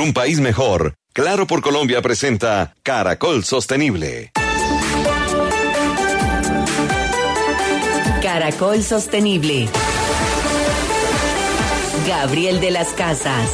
un país mejor, Claro por Colombia presenta Caracol Sostenible. Caracol Sostenible. Gabriel de las Casas.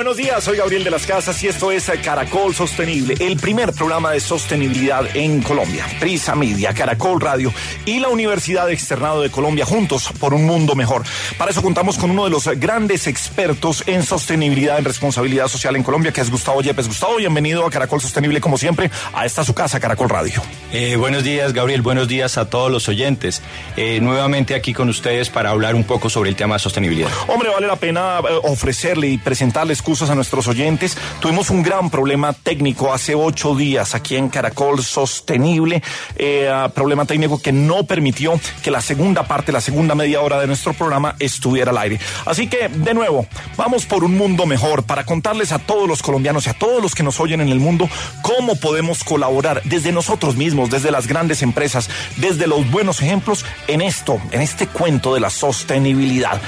Buenos días. Soy Gabriel de las Casas y esto es Caracol Sostenible, el primer programa de sostenibilidad en Colombia. Prisa Media, Caracol Radio y la Universidad Externado de Colombia juntos por un mundo mejor. Para eso contamos con uno de los grandes expertos en sostenibilidad, en responsabilidad social en Colombia, que es Gustavo Yepes. Gustavo, bienvenido a Caracol Sostenible, como siempre, a esta su casa, Caracol Radio. Eh, buenos días, Gabriel. Buenos días a todos los oyentes. Eh, nuevamente aquí con ustedes para hablar un poco sobre el tema de sostenibilidad. Hombre, vale la pena eh, ofrecerle y presentarle a nuestros oyentes. Tuvimos un gran problema técnico hace ocho días aquí en Caracol Sostenible, eh, problema técnico que no permitió que la segunda parte, la segunda media hora de nuestro programa estuviera al aire. Así que, de nuevo, vamos por un mundo mejor para contarles a todos los colombianos y a todos los que nos oyen en el mundo cómo podemos colaborar desde nosotros mismos, desde las grandes empresas, desde los buenos ejemplos en esto, en este cuento de la sostenibilidad.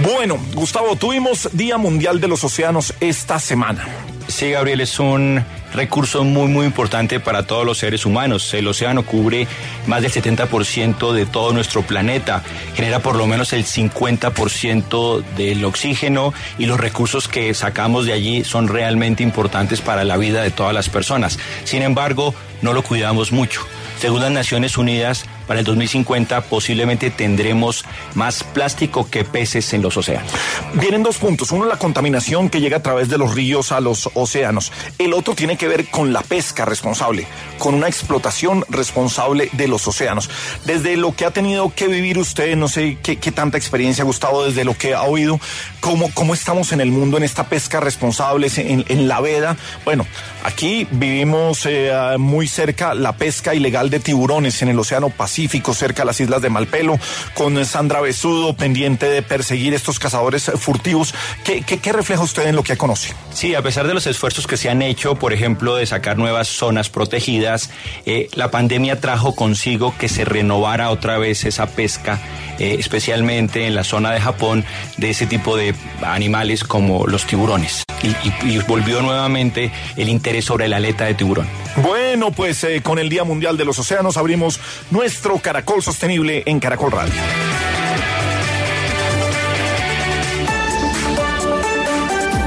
Bueno, Gustavo, tuvimos Día Mundial de los Océanos esta semana. Sí, Gabriel, es un recurso muy, muy importante para todos los seres humanos. El océano cubre más del 70% de todo nuestro planeta, genera por lo menos el 50% del oxígeno y los recursos que sacamos de allí son realmente importantes para la vida de todas las personas. Sin embargo, no lo cuidamos mucho. Según las Naciones Unidas, para el 2050 posiblemente tendremos más plástico que peces en los océanos. Vienen dos puntos. Uno, la contaminación que llega a través de los ríos a los océanos. El otro tiene que ver con la pesca responsable, con una explotación responsable de los océanos. Desde lo que ha tenido que vivir usted, no sé qué, tanta experiencia, Gustavo, desde lo que ha oído, cómo, cómo estamos en el mundo en esta pesca responsable, en, en la veda. Bueno, aquí vivimos eh, muy cerca la pesca ilegal de tiburones en el Océano Pacífico cerca a las islas de Malpelo, con Sandra Besudo pendiente de perseguir estos cazadores furtivos. ¿Qué, qué, qué refleja usted en lo que conoce? Sí, a pesar de los esfuerzos que se han hecho, por ejemplo, de sacar nuevas zonas protegidas, eh, la pandemia trajo consigo que se renovara otra vez esa pesca, eh, especialmente en la zona de Japón, de ese tipo de animales como los tiburones. Y, y, y volvió nuevamente el interés sobre la aleta de tiburón. Bueno, pues eh, con el Día Mundial de los Océanos abrimos nuestro Caracol Sostenible en Caracol Radio.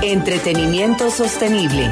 Entretenimiento sostenible.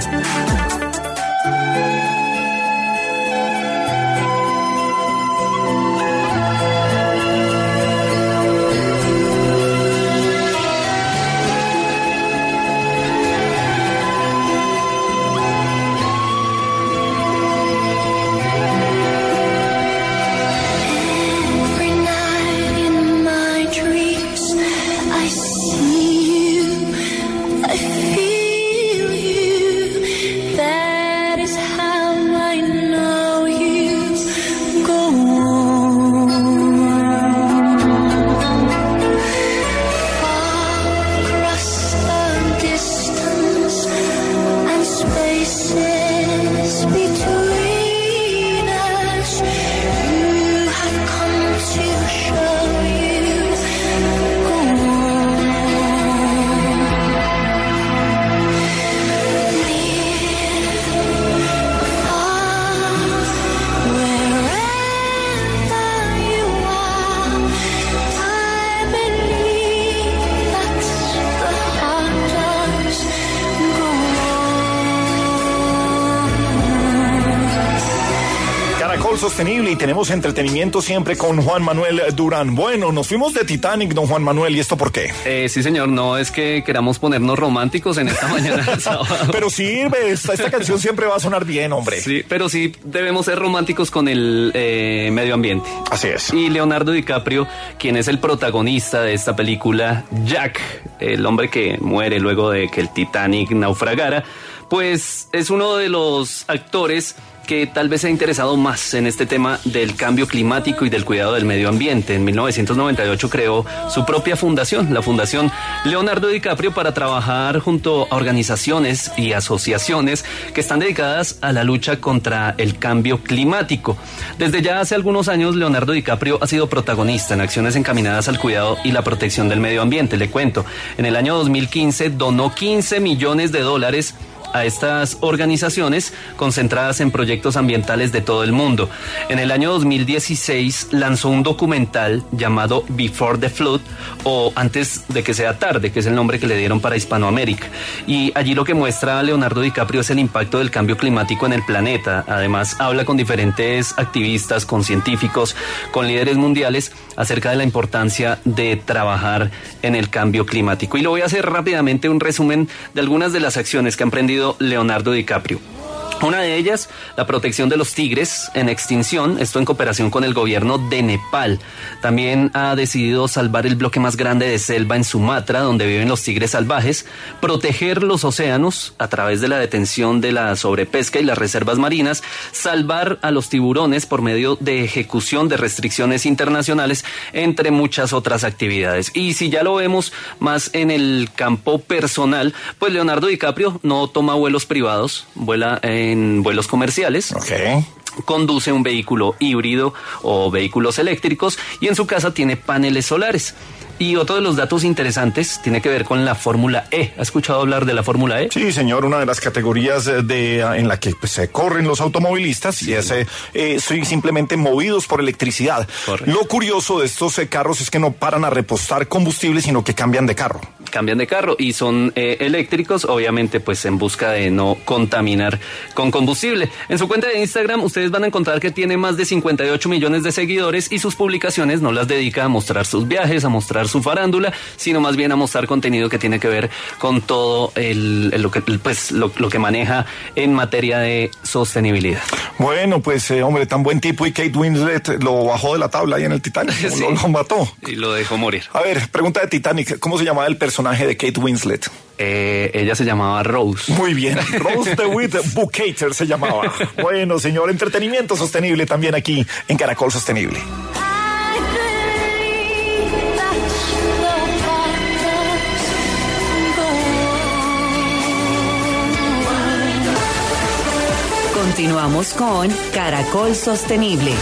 Tenemos entretenimiento siempre con Juan Manuel Durán. Bueno, nos fuimos de Titanic, don Juan Manuel, ¿y esto por qué? Eh, sí, señor, no es que queramos ponernos románticos en esta mañana. Pero sirve, esta, esta canción siempre va a sonar bien, hombre. Sí, pero sí debemos ser románticos con el eh, medio ambiente. Así es. Y Leonardo DiCaprio, quien es el protagonista de esta película, Jack, el hombre que muere luego de que el Titanic naufragara, Pues es uno de los actores que tal vez se ha interesado más en este tema del cambio climático y del cuidado del medio ambiente. En 1998 creó su propia fundación, la Fundación Leonardo DiCaprio, para trabajar junto a organizaciones y asociaciones que están dedicadas a la lucha contra el cambio climático. Desde ya hace algunos años, Leonardo DiCaprio ha sido protagonista en acciones encaminadas al cuidado y la protección del medio ambiente. Le cuento, en el año 2015 donó 15 millones de dólares a estas organizaciones concentradas en proyectos ambientales de todo el mundo. En el año 2016 lanzó un documental llamado Before the Flood o Antes de que sea tarde, que es el nombre que le dieron para Hispanoamérica. Y allí lo que muestra Leonardo DiCaprio es el impacto del cambio climático en el planeta. Además habla con diferentes activistas, con científicos, con líderes mundiales acerca de la importancia de trabajar en el cambio climático. Y lo voy a hacer rápidamente un resumen de algunas de las acciones que ha Leonardo DiCaprio. Una de ellas, la protección de los tigres en extinción, esto en cooperación con el gobierno de Nepal. También ha decidido salvar el bloque más grande de selva en Sumatra, donde viven los tigres salvajes, proteger los océanos a través de la detención de la sobrepesca y las reservas marinas, salvar a los tiburones por medio de ejecución de restricciones internacionales, entre muchas otras actividades. Y si ya lo vemos más en el campo personal, pues Leonardo DiCaprio no toma vuelos privados, vuela en vuelos comerciales. Conduce un vehículo híbrido o vehículos eléctricos y en su casa tiene paneles solares. Y otro de los datos interesantes tiene que ver con la Fórmula E. ¿Ha escuchado hablar de la Fórmula E? Sí, señor, una de las categorías eh, de, en la que pues, se corren los automovilistas y es eh, eh, sí, simplemente movidos por electricidad. Correcto. Lo curioso de estos eh, carros es que no paran a repostar combustible, sino que cambian de carro. Cambian de carro y son eh, eléctricos, obviamente pues en busca de no contaminar con combustible. En su cuenta de Instagram ustedes van a encontrar que tiene más de 58 millones de seguidores y sus publicaciones no las dedica a mostrar sus viajes, a mostrar su farándula, sino más bien a mostrar contenido que tiene que ver con todo el, el- lo, que, pues, lo, lo que maneja en materia de sostenibilidad. Bueno, pues, eh, hombre, tan buen tipo y Kate Winslet lo bajó de la tabla ahí en el Titanic, Sí. lo, lo mató. Y lo dejó morir. A ver, pregunta de Titanic, ¿cómo se llamaba el personaje de Kate Winslet? Eh, ella se llamaba Rose. Muy bien, Rose DeWitt Bukater se llamaba. Bueno, señor, entretenimiento sostenible también aquí en Caracol Sostenible. Continuamos con Caracol Sostenible.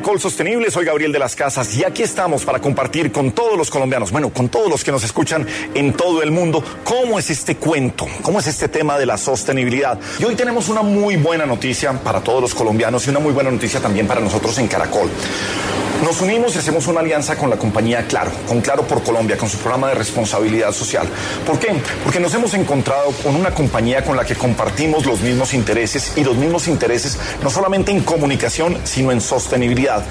Caracol Sostenible, soy Gabriel de las Casas y aquí estamos para compartir con todos los colombianos, bueno, con todos los que nos escuchan en todo el mundo, cómo es este cuento, cómo es este tema de la sostenibilidad. Y hoy tenemos una muy buena noticia para todos los colombianos y una muy buena noticia también para nosotros en Caracol. Nos unimos y hacemos una alianza con la compañía Claro, con Claro por Colombia, con su programa de responsabilidad social. ¿Por qué? Porque nos hemos encontrado con una compañía con la que compartimos los mismos intereses y los mismos intereses no solamente en comunicación, sino en sostenibilidad.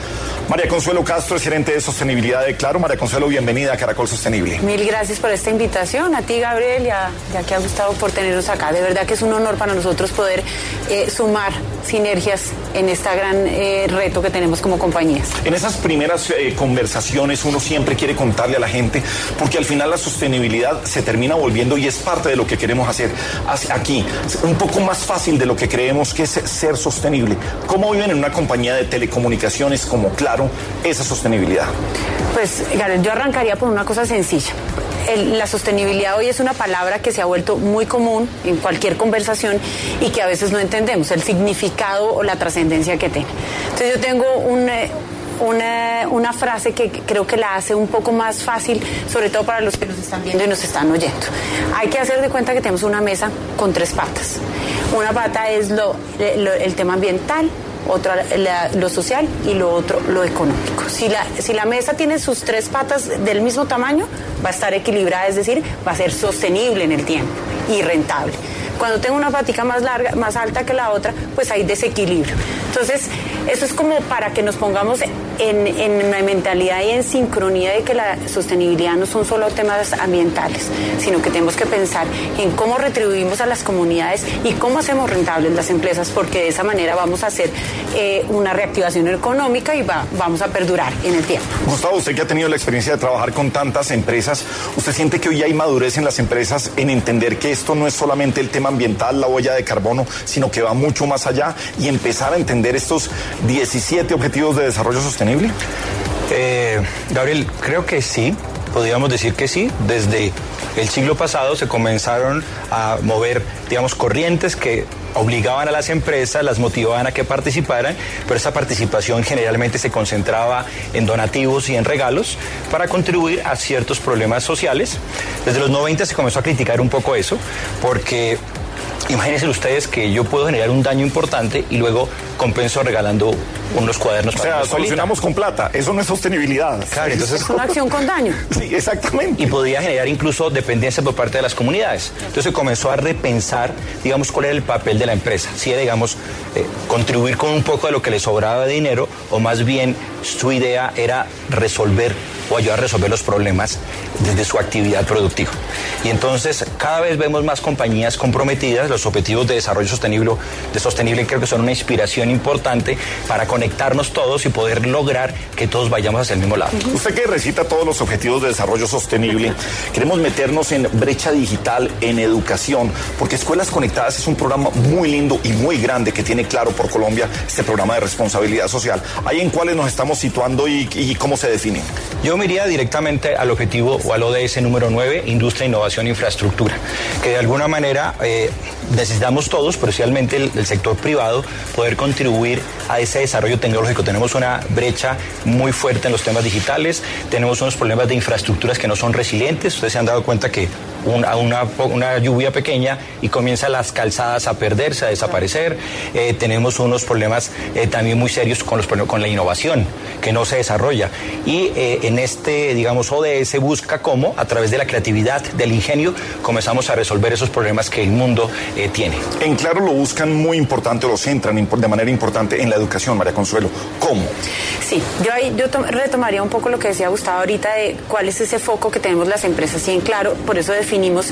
María Consuelo Castro es gerente de sostenibilidad de Claro. María Consuelo, bienvenida a Caracol Sostenible. Mil gracias por esta invitación, a ti Gabriel y a, y a que ha gustado por tenernos acá. De verdad que es un honor para nosotros poder eh, sumar sinergias en este gran eh, reto que tenemos como compañías. En esas primeras eh, conversaciones uno siempre quiere contarle a la gente, porque al final la sostenibilidad se termina volviendo y es parte de lo que queremos hacer aquí, un poco más fácil de lo que creemos que es ser sostenible. ¿Cómo viven en una compañía de telecomunicaciones como Claro esa sostenibilidad? Pues, Gabriel, yo arrancaría por una cosa sencilla. La sostenibilidad hoy es una palabra que se ha vuelto muy común en cualquier conversación y que a veces no entendemos el significado o la trascendencia que tiene. Entonces yo tengo un, eh, una, una frase que creo que la hace un poco más fácil, sobre todo para los que nos están viendo y nos están oyendo. Hay que hacer de cuenta que tenemos una mesa con tres patas. Una pata es lo- lo- el tema ambiental, otra la- lo social y lo otro lo económico. Si la, si la mesa tiene sus tres patas del mismo tamaño, va a estar equilibrada, es decir, va a ser sostenible en el tiempo y rentable. Cuando tengo una patica más larga, más alta que la otra, pues hay desequilibrio. Entonces, Eso es como para que nos pongamos en, en la mentalidad y en sincronía de que la sostenibilidad no son solo temas ambientales, sino que tenemos que pensar en cómo retribuimos a las comunidades y cómo hacemos rentables las empresas, porque de esa manera vamos a hacer eh, una reactivación económica y va- vamos a perdurar en el tiempo. Gustavo, usted que ha tenido la experiencia de trabajar con tantas empresas, ¿usted siente que hoy hay madurez en las empresas en entender que esto no es solamente el tema ambiental, la huella de carbono, sino que va mucho más allá y empezar a entender estos 17 objetivos de desarrollo sostenible? Eh, Gabriel, creo que sí, podríamos decir que sí. Desde el siglo pasado se comenzaron a mover, digamos, corrientes que obligaban a las empresas, las motivaban a que participaran, pero esa participación generalmente se concentraba en donativos y en regalos para contribuir a ciertos problemas sociales. Desde los 90 se comenzó a criticar un poco eso, porque Imagínense ustedes que yo puedo generar un daño importante y luego compenso regalando unos cuadernos O sea, solucionamos con plata. Eso no es sostenibilidad. Claro, entonces Es una acción con daño. Sí, exactamente. y podría generar incluso dependencia por parte de las comunidades. Entonces se comenzó a repensar, digamos, cuál era el papel de la empresa. Si era, digamos, eh, contribuir con un poco de lo que le sobraba de dinero o más bien su idea era resolver o ayudar a resolver los problemas desde su actividad productiva. Y entonces cada vez vemos más compañías comprometidas, los objetivos de desarrollo sostenible, de sostenible creo que son una inspiración importante para conectarnos todos y poder lograr que todos vayamos hacia el mismo lado. Usted que recita todos los objetivos de desarrollo sostenible, queremos meternos en brecha digital, en educación, porque Escuelas Conectadas es un programa muy lindo y muy grande que tiene claro por Colombia este programa de responsabilidad social. ¿Ahí en cuáles nos estamos situando y, y cómo se define? Yo iría directamente al objetivo o al ODS número 9, Industria, Innovación e Infraestructura, que de alguna manera eh, necesitamos todos, especialmente el, el sector privado, poder contribuir a ese desarrollo tecnológico. Tenemos una brecha muy fuerte en los temas digitales, tenemos unos problemas de infraestructuras que no son resilientes. Ustedes se han dado cuenta que una, una, una lluvia pequeña y comienzan las calzadas a perderse, a desaparecer. Eh, tenemos unos problemas eh, también muy serios con, los, con la innovación, que no se desarrolla. Y eh, en este, digamos, ODS busca cómo, a través de la creatividad, del ingenio, comenzamos a resolver esos problemas que el mundo eh, tiene. En claro lo buscan muy importante, lo centran de manera importante en la educación, María Consuelo. ¿Cómo? Sí, yo ahí yo to- retomaría un poco lo que decía Gustavo ahorita de cuál es ese foco que tenemos las empresas. Y en claro, por eso definimos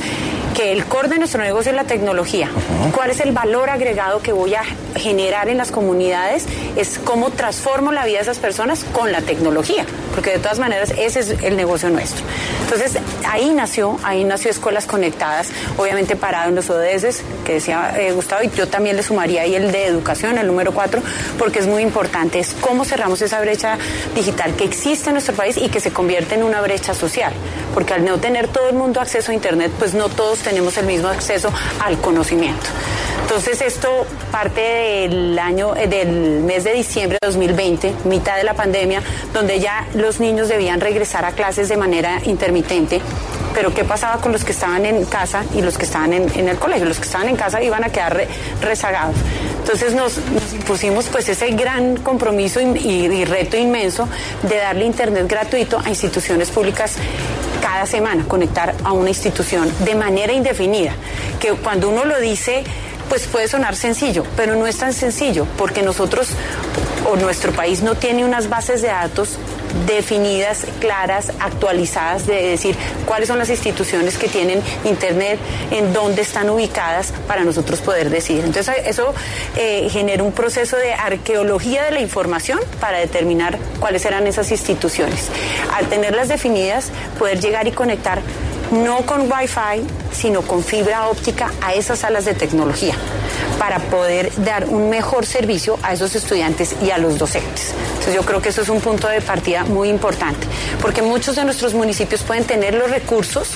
que el core de nuestro negocio es la tecnología. ¿Cuál es el valor agregado que voy a generar en las comunidades? Es cómo transformo la vida de esas personas con la tecnología, porque de todas maneras ese es el negocio nuestro. Entonces, ahí nació, ahí nació Escuelas Conectadas, obviamente parado en los ODS, que decía eh, Gustavo, y yo también le sumaría ahí el de educación, el número 4, porque es muy importante, es cómo cerramos esa brecha digital que existe en nuestro país y que se convierte en una brecha social, porque al no tener todo el mundo acceso a Internet, pues no todos tenemos el mismo acceso al conocimiento. Entonces esto parte del año, eh, del mes de diciembre de 2020, mitad de la pandemia, donde ya los niños debían regresar a clases de manera intermitente. Pero ¿qué pasaba con los que estaban en casa y los que estaban en, el colegio? Los que estaban en casa iban a quedar re- rezagados. Entonces nos, nos pues ese gran compromiso y- y reto inmenso de darle internet gratuito a instituciones públicas cada semana, conectar a una institución de manera indefinida. Que cuando uno lo dice pues puede sonar sencillo, pero no es tan sencillo, porque nosotros o nuestro país no tiene unas bases de datos definidas, claras, actualizadas, de decir cuáles son las instituciones que tienen internet, en dónde están ubicadas para nosotros poder decidir. Entonces eso eh, genera un proceso de arqueología de la información para determinar cuáles eran esas instituciones. Al tenerlas definidas, poder llegar y conectar no con Wi-Fi, sino con fibra óptica a esas salas de tecnología para poder dar un mejor servicio a esos estudiantes y a los docentes. Entonces yo creo que eso es un punto de partida muy importante, porque muchos de nuestros municipios pueden tener los recursos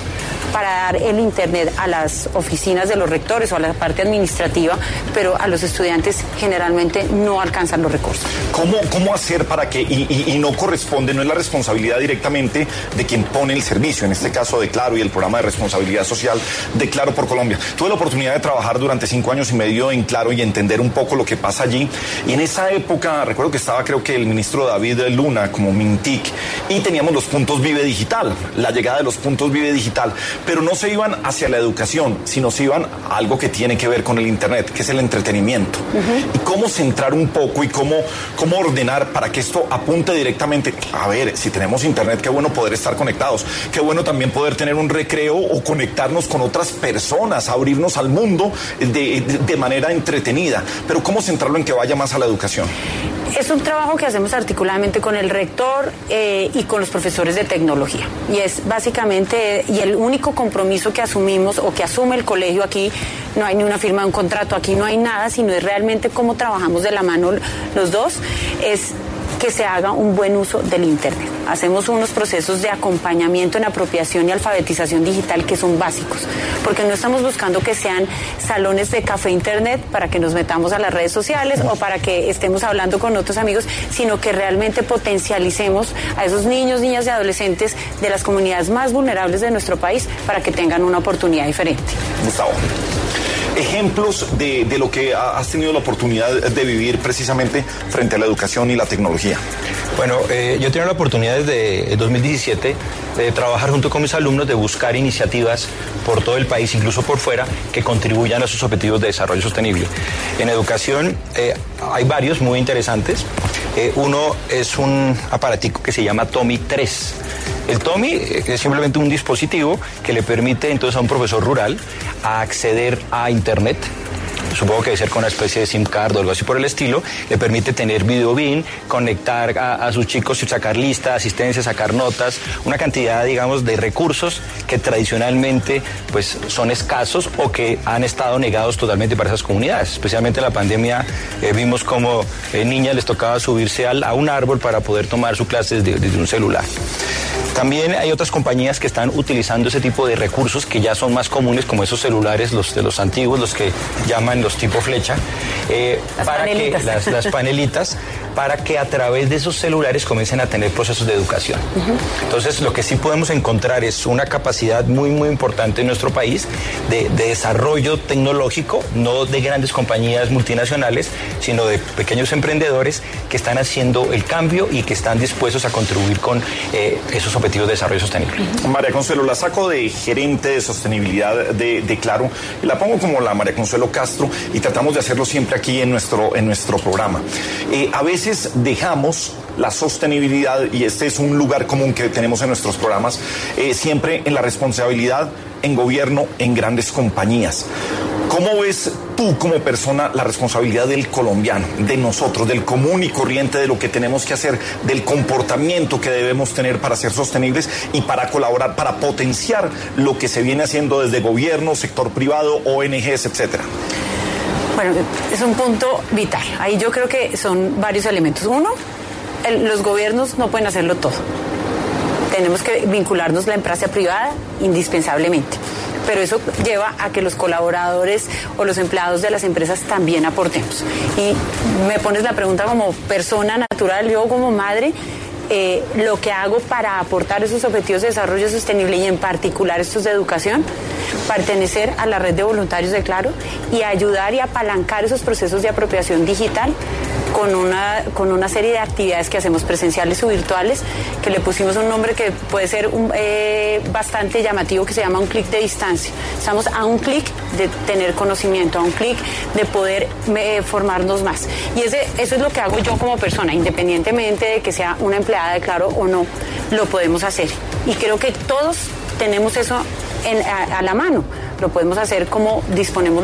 para dar el Internet a las oficinas de los rectores o a la parte administrativa, pero a los estudiantes generalmente no alcanzan los recursos. ¿Cómo, cómo hacer para que, y, y- y no corresponde, no es la responsabilidad directamente de quien pone el servicio, en este caso de Claro y el programa de responsabilidad social de Claro por Colombia? Tuve la oportunidad de trabajar durante cinco años y medio en Claro y entender un poco lo que pasa allí. Y en esa época, recuerdo que estaba creo que el ministro David Luna como Mintic y teníamos los puntos Vive Digital, la llegada de los puntos Vive Digital. Pero no se iban hacia la educación, sino se iban a algo que tiene que ver con el Internet, que es el entretenimiento. Y cómo centrar un poco y cómo, cómo ordenar para que esto apunte directamente, a ver, si tenemos Internet, qué bueno poder estar conectados, qué bueno también poder tener un recreo o conectarnos con otras personas, abrirnos al mundo de, de- de manera entretenida, pero cómo centrarlo en que vaya más a la educación. Es un trabajo que hacemos articuladamente con el rector eh, y con los profesores de tecnología. Y es básicamente, y el único compromiso que asumimos o que asume el colegio aquí, no hay ni una firma de un contrato, aquí no hay nada, sino es realmente cómo trabajamos de la mano los dos, es que se haga un buen uso del Internet. Hacemos unos procesos de acompañamiento en apropiación y alfabetización digital que son básicos, porque no estamos buscando que sean salones de café Internet para que nos metamos a las redes sociales o para que estemos hablando con otros amigos, sino que realmente potencialicemos a esos niños, niñas y adolescentes de las comunidades más vulnerables de nuestro país para que tengan una oportunidad diferente. Gustavo. Ejemplos de, de lo que ha- has tenido la oportunidad de vivir precisamente frente a la educación y la tecnología. Bueno, eh, yo he la oportunidad desde el 2017 de trabajar junto con mis alumnos, de buscar iniciativas por todo el país, incluso por fuera, que contribuyan a sus objetivos de desarrollo sostenible. En educación eh, hay varios muy interesantes. Eh, uno es un aparatico que se llama Tommy 3. El Tommy es simplemente un dispositivo que le permite entonces a un profesor rural acceder a Internet supongo que debe ser con una especie de SIM card o algo así por el estilo, le permite tener video bin, conectar a, sus chicos y sacar listas, asistencia, sacar notas, una cantidad, digamos, de recursos que tradicionalmente pues son escasos o que han estado negados totalmente para esas comunidades. Especialmente en la pandemia eh, vimos como eh, niñas les tocaba subirse al- a un árbol para poder tomar su clase desde, desde un celular. También hay otras compañías que están utilizando ese tipo de recursos que ya son más comunes, como esos celulares, los de los antiguos, los que llaman los tipo flecha, eh, Las para panelitas. que las, las panelitas, para que a través de esos celulares comiencen a tener procesos de educación. Entonces, lo que sí podemos encontrar es una capacidad muy, muy importante en nuestro país de, de desarrollo tecnológico, no de grandes compañías multinacionales, sino de pequeños emprendedores que están haciendo el cambio y que están dispuestos a contribuir con eh, esos objetivos de desarrollo sostenible. María Consuelo, la saco de gerente de sostenibilidad de, de Claro la pongo como la María Consuelo Castro y tratamos de hacerlo siempre aquí en nuestro, en nuestro programa. Eh, a veces dejamos la sostenibilidad, y este es un lugar común que tenemos en nuestros programas, eh, siempre en la responsabilidad en gobierno, en grandes compañías. ¿Cómo ves tú como persona la responsabilidad del colombiano, de nosotros, del común y corriente, de lo que tenemos que hacer, del comportamiento que debemos tener para ser sostenibles y para colaborar, para potenciar lo que se viene haciendo desde gobierno, sector privado, ONGs, etcétera? Bueno, es un punto vital. Ahí yo creo que son varios elementos. Uno, el- los gobiernos no pueden hacerlo todo. Tenemos que vincularnos la empresa privada indispensablemente. Pero eso lleva a que los colaboradores o los empleados de las empresas también aportemos. Y me pones la pregunta como persona natural, yo como madre, eh, lo que hago para aportar esos objetivos de desarrollo sostenible y en particular estos de educación, pertenecer a la red de voluntarios de Claro y ayudar y apalancar esos procesos de apropiación digital con una, con una serie de actividades que hacemos presenciales o virtuales, que le pusimos un nombre que puede ser un, eh, bastante llamativo, que se llama un clic de distancia. Estamos a un clic de tener conocimiento, a un clic de poder eh, formarnos más. Y ese, eso es lo que hago yo como persona, independientemente de que sea una empleada de Claro o no, lo podemos hacer. Y creo que todos tenemos eso en- a, a la mano. Lo podemos hacer como disponemos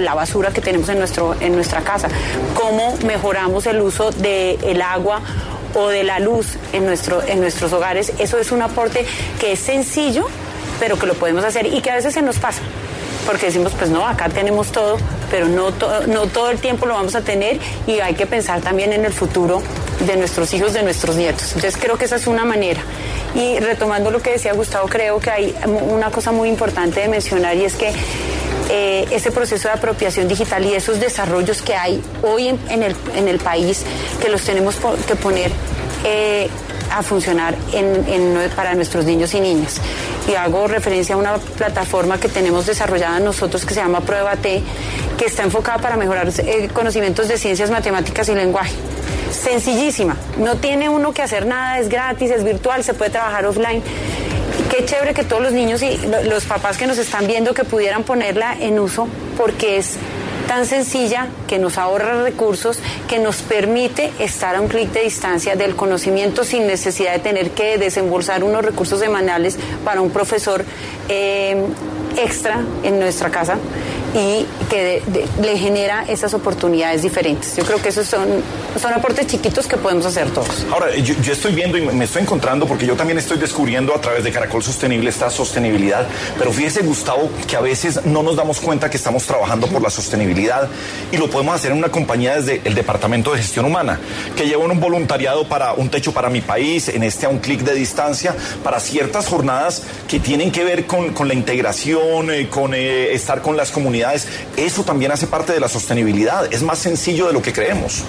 la, basura que tenemos en, nuestro, en nuestra casa, cómo mejoramos el uso del agua o de la luz en, nuestro, en nuestros hogares. Eso es un aporte que es sencillo, pero que lo podemos hacer y que a veces se nos pasa. Porque decimos, pues no, acá tenemos todo, pero no, to- no todo el tiempo lo vamos a tener y hay que pensar también en el futuro de nuestros hijos, de nuestros nietos. Entonces creo que esa es una manera. Y retomando lo que decía Gustavo, creo que hay una cosa muy importante de mencionar y es que eh, ese proceso de apropiación digital y esos desarrollos que hay hoy en, el, en el país, que los tenemos que poner eh, a funcionar para nuestros niños y niñas. Y hago referencia a una plataforma que tenemos desarrollada nosotros que se llama Prueba T, que está enfocada para mejorar eh, conocimientos de ciencias, matemáticas y lenguaje. Sencillísima, no tiene uno que hacer nada, es gratis, es virtual, se puede trabajar offline. Qué chévere que todos los niños y lo- los papás que nos están viendo que pudieran ponerla en uso porque es tan sencilla que nos ahorra recursos, que nos permite estar a un clic de distancia del conocimiento sin necesidad de tener que desembolsar unos recursos semanales para un profesor eh, extra en nuestra casa y que de- de- le genera esas oportunidades diferentes. Yo creo que esos son, son aportes chiquitos que podemos hacer todos. Ahora, yo, yo estoy viendo y me estoy encontrando, porque yo también estoy descubriendo a través de Caracol Sostenible esta sostenibilidad, pero fíjese, Gustavo, que a veces no nos damos cuenta que estamos trabajando por la sostenibilidad y lo podemos hacer en una compañía desde el Departamento de Gestión Humana, que lleva un voluntariado para un techo para mi país, en este a un clic de distancia, para ciertas jornadas que tienen que ver con, con la integración, eh, con eh, estar con las comunidades. Eso también hace parte de la sostenibilidad. Es más sencillo de lo que creemos.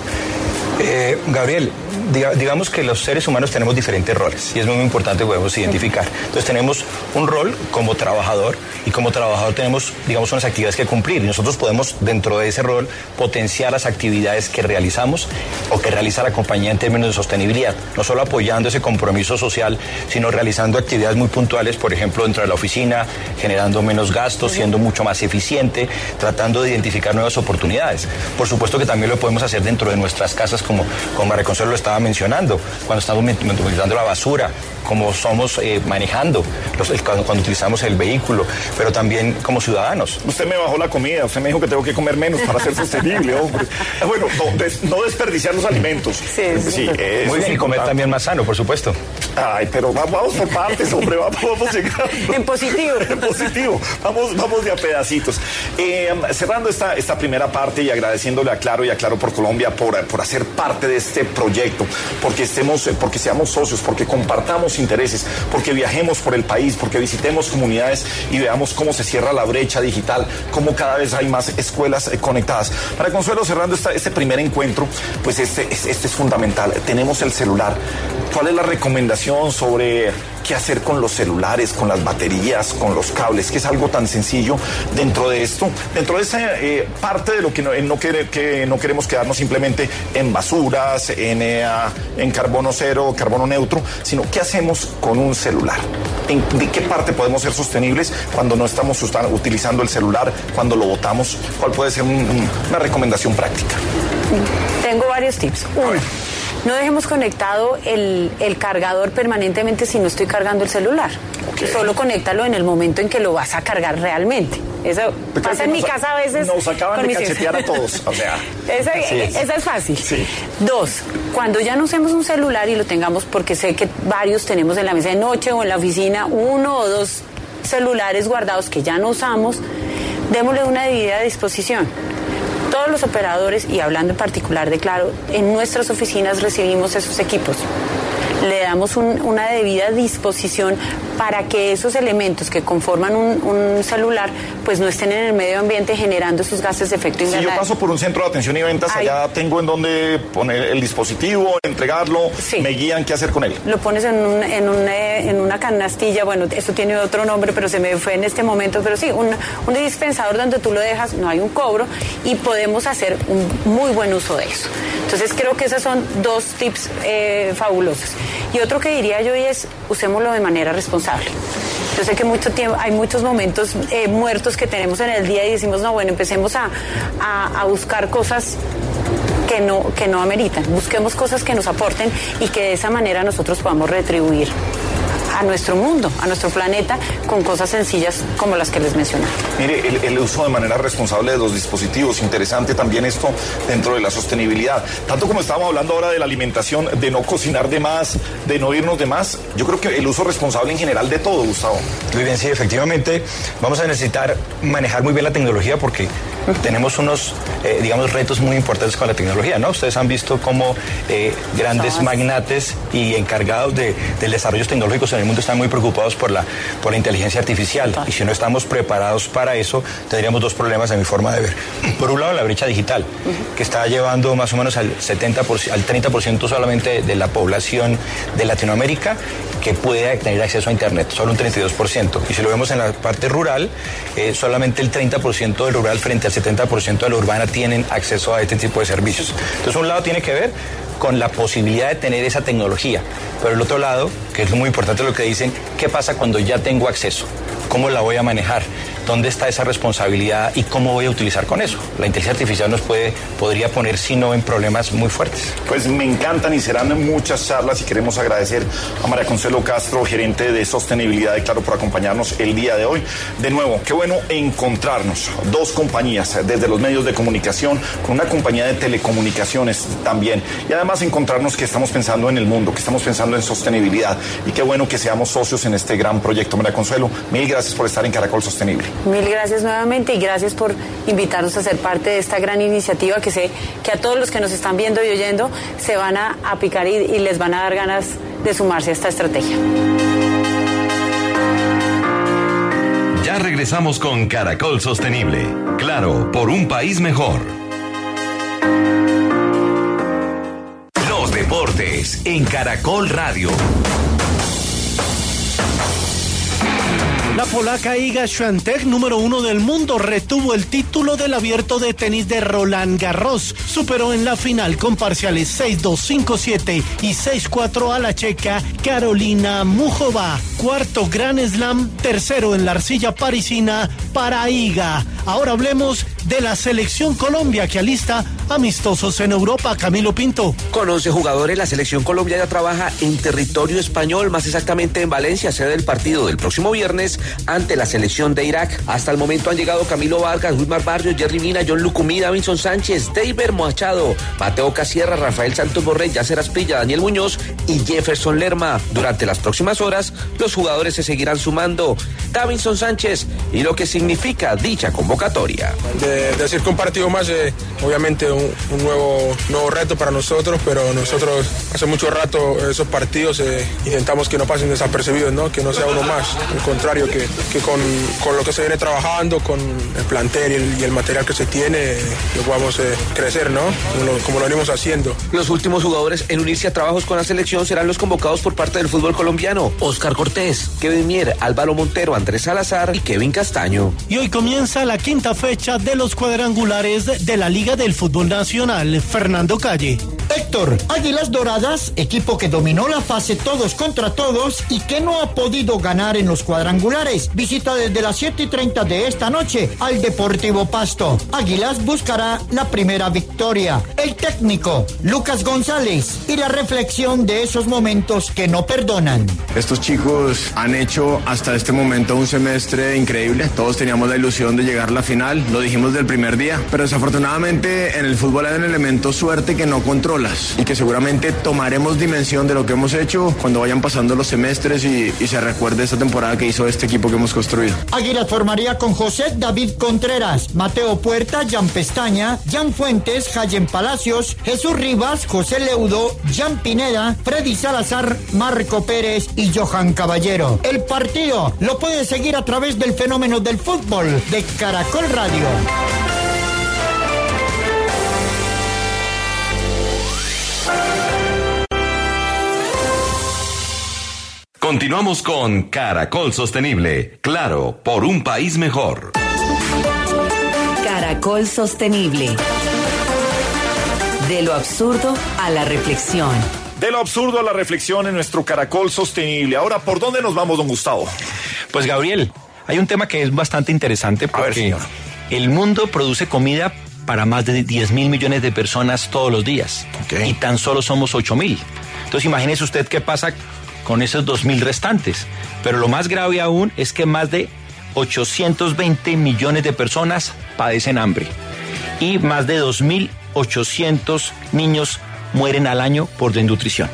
Eh, Gabriel, diga- digamos que los seres humanos tenemos diferentes roles y es muy importante que podemos identificar. Entonces tenemos un rol como trabajador y como trabajador tenemos, digamos, unas actividades que cumplir y nosotros podemos dentro de ese rol potenciar las actividades que realizamos o que realiza la compañía en términos de sostenibilidad, no solo apoyando ese compromiso social, sino realizando actividades muy puntuales, por ejemplo, dentro de la oficina, generando menos gastos, siendo mucho más eficiente, tratando de identificar nuevas oportunidades. Por supuesto que también lo podemos hacer dentro de nuestras casas, como, como María Consuelo lo estaba mencionando, cuando estamos utilizando la basura, como somos eh, manejando, los- el- cuando, cuando utilizamos el vehículo, pero también como ciudadanos. Usted me bajó la comida, usted me dijo que tengo que comer menos para ser sostenible, hombre. Bueno, no, des- no desperdiciar los alimentos. Sí, sí. eso Muy bien, y comer también más sano, por supuesto. Ay, pero va- vamos por partes, hombre, vamos, vamos llegando. En positivo. en positivo. Vamos, vamos de a pedacitos. Eh, cerrando esta, esta primera parte y agradeciéndole a Claro y a Claro por Colombia por, por hacer parte de este proyecto, porque estemos, porque seamos socios, porque compartamos intereses, porque viajemos por el país, porque visitemos comunidades y veamos cómo se cierra la brecha digital, cómo cada vez hay más escuelas eh, conectadas. Para Consuelo, cerrando este primer encuentro, pues este, este es fundamental. Tenemos el celular. ¿Cuál es la recomendación sobre qué hacer con los celulares, con las baterías, con los cables, que es algo tan sencillo dentro de esto, dentro de esa eh, parte de lo que no, no quere- que no queremos quedarnos simplemente en basuras, en, eh, en carbono cero, carbono neutro, sino qué hacemos con un celular. ¿En de qué parte podemos ser sostenibles cuando no estamos utilizando el celular, cuando lo botamos? ¿Cuál puede ser un- un- una recomendación práctica? Tengo varios tips. Uno, no dejemos conectado el, el cargador permanentemente si no estoy cargando el celular. Solo conéctalo en el momento en que lo vas a cargar realmente. Eso pasa en mi Nos- casa a veces. Nos acaban de cachetear a todos. O sea. Esa, es. esa es fácil. Sí. Dos, cuando ya no usemos un celular y lo tengamos, porque sé que varios tenemos en la mesa de noche o en la oficina uno o dos celulares guardados que ya no usamos, démosle una debida disposición. Todos los operadores, y hablando en particular de Claro, en nuestras oficinas recibimos esos equipos. Le damos un- una debida disposición para que esos elementos que conforman un, un celular pues no estén en el medio ambiente generando esos gases de efecto Si yo invernadero. paso por un centro de atención y ventas, Ay. allá tengo en donde poner el dispositivo, entregarlo, Sí. me guían qué hacer con él. lo pones en, un- en, eh, en una canastilla, bueno, eso tiene otro nombre, pero se me fue en este momento, pero sí, un, un dispensador donde tú lo dejas, no hay un cobro y podemos hacer un muy buen uso de eso. Entonces creo que esos son dos tips eh, fabulosos. Y otro que diría yo y es, usémoslo de manera responsable. Yo sé que hay muchos momentos eh, muertos que tenemos en el día y decimos, no, bueno, empecemos a, a- a buscar cosas que no, que no ameritan. Busquemos cosas que nos aporten y que de esa manera nosotros podamos retribuir a nuestro mundo, a nuestro planeta, con cosas sencillas como las que les mencionaba. Mire, el, el uso de manera responsable de los dispositivos, interesante también esto dentro de la sostenibilidad. Tanto como estábamos hablando ahora de la alimentación, de no cocinar de más, de no irnos de más, yo creo que el uso responsable en general de todo, Gustavo. Muy bien, sí, efectivamente vamos a necesitar manejar muy bien la tecnología porque tenemos unos, eh, digamos, retos muy importantes con la tecnología, ¿no? Ustedes han visto cómo eh, grandes magnates y encargados de, del desarrollo tecnológicos en el mundo están muy preocupados por la, por la inteligencia artificial. Y si no estamos preparados para eso, tendríamos dos problemas a mi forma de ver. Por un lado, la brecha digital, que está llevando más o menos al 70%, al 30% solamente de la población de Latinoamérica que puede tener acceso a Internet, solo un 32%. Y si lo vemos en la parte rural, eh, solamente el 30% del rural frente al 70% de la urbana tienen acceso a este tipo de servicios. Entonces, un lado tiene que ver con la posibilidad de tener esa tecnología, pero el otro lado, que es muy importante lo que dicen, ¿qué pasa cuando ya tengo acceso? ¿Cómo la voy a manejar? ¿Dónde está esa responsabilidad y cómo voy a utilizar con eso? La inteligencia artificial nos puede, podría poner, si no, en problemas muy fuertes. Pues me encantan y serán muchas charlas y queremos agradecer a María Consuelo Castro, gerente de sostenibilidad de Claro, por acompañarnos el día de hoy. De nuevo, qué bueno encontrarnos. Dos compañías desde los medios de comunicación, con una compañía de telecomunicaciones también. Y además encontrarnos que estamos pensando en el mundo, que estamos pensando en sostenibilidad. Y qué bueno que seamos socios en este gran proyecto. María Consuelo, mil gracias por estar en Caracol Sostenible. Mil gracias nuevamente y gracias por invitarnos a ser parte de esta gran iniciativa que sé que a todos los que nos están viendo y oyendo se van a, a picar y, y les van a dar ganas de sumarse a esta estrategia. Ya regresamos con Caracol Sostenible. Claro, por un país mejor. Deportes en Caracol Radio. La polaca Iga Świątek, número uno del mundo, retuvo el título del abierto de tenis de Roland Garros. Superó en la final con parciales 6-2, 5-7 y 6-4 a la checa Carolina Mujova. Cuarto Grand Slam, tercero en la arcilla parisina para Iga. Ahora hablemos de la selección Colombia que alista amistosos en Europa. Camilo Pinto. Con 11 jugadores, la selección Colombia ya trabaja en territorio español, más exactamente en Valencia, sede del partido del próximo viernes ante la selección de Irak. Hasta el momento han llegado Camilo Vargas, Wilmar Barrios, Jerry Mina, John Lucumí, Davinson Sánchez, David Machado, Mateo Casierra, Rafael Santos Borrell, Yacer Aspilla, Daniel Muñoz y Jefferson Lerma. Durante las próximas horas, los jugadores se seguirán sumando. Davinson Sánchez y lo que significa dicha convocatoria. Decir que un partido más, eh, obviamente un, un nuevo, nuevo reto para nosotros, pero nosotros hace mucho rato esos partidos eh, intentamos que no pasen desapercibidos, ¿no? que no sea uno más. Al contrario, que, que con, con lo que se viene trabajando, con el plantel y el, y el material que se tiene, eh, lo podamos eh, crecer, ¿no? Como lo, como lo venimos haciendo. Los últimos jugadores en unirse a trabajos con la selección serán los convocados por parte del fútbol colombiano. Oscar Cortés, Kevin Mier, Álvaro Montero, Andrés Salazar y Kevin Castaño. Y hoy comienza la quinta fecha de los cuadrangulares de la Liga del Fútbol Nacional. Fernando Calle. Héctor, Águilas Doradas, equipo que dominó la fase todos contra todos y que no ha podido ganar en los cuadrangulares. Visita desde las 7 y 30 de esta noche al Deportivo Pasto. Águilas buscará la primera victoria. El técnico, Lucas González, y la reflexión de esos momentos que no perdonan. Estos chicos han hecho hasta este momento un semestre increíble. Todos teníamos la ilusión de llegar a la final, lo dijimos del primer día, pero desafortunadamente en el fútbol hay un elemento suerte que no y que seguramente tomaremos dimensión de lo que hemos hecho cuando vayan pasando los semestres y, y se recuerde esta temporada que hizo este equipo que hemos construido. Águilas formaría con José David Contreras, Mateo Puerta, Jan Pestaña, Jan Fuentes, Jayen Palacios, Jesús Rivas, José Leudo, Jan Pineda, Freddy Salazar, Marco Pérez y Johan Caballero. El partido lo puede seguir a través del fenómeno del fútbol de Caracol Radio. Continuamos con Caracol Sostenible. Claro, por un país mejor. Caracol Sostenible. De lo absurdo a la reflexión. De lo absurdo a la reflexión en nuestro Caracol Sostenible. Ahora, ¿por dónde nos vamos, don Gustavo? Pues Gabriel, hay un tema que es bastante interesante porque el mundo produce comida para más de 10 mil millones de personas todos los días. Y tan solo somos 8 mil. Entonces imagínese usted qué pasa con esos 2 mil restantes. Pero lo más grave aún es que más de 820 millones de personas padecen hambre. Y más de 2.800 niños mueren al año por desnutrición.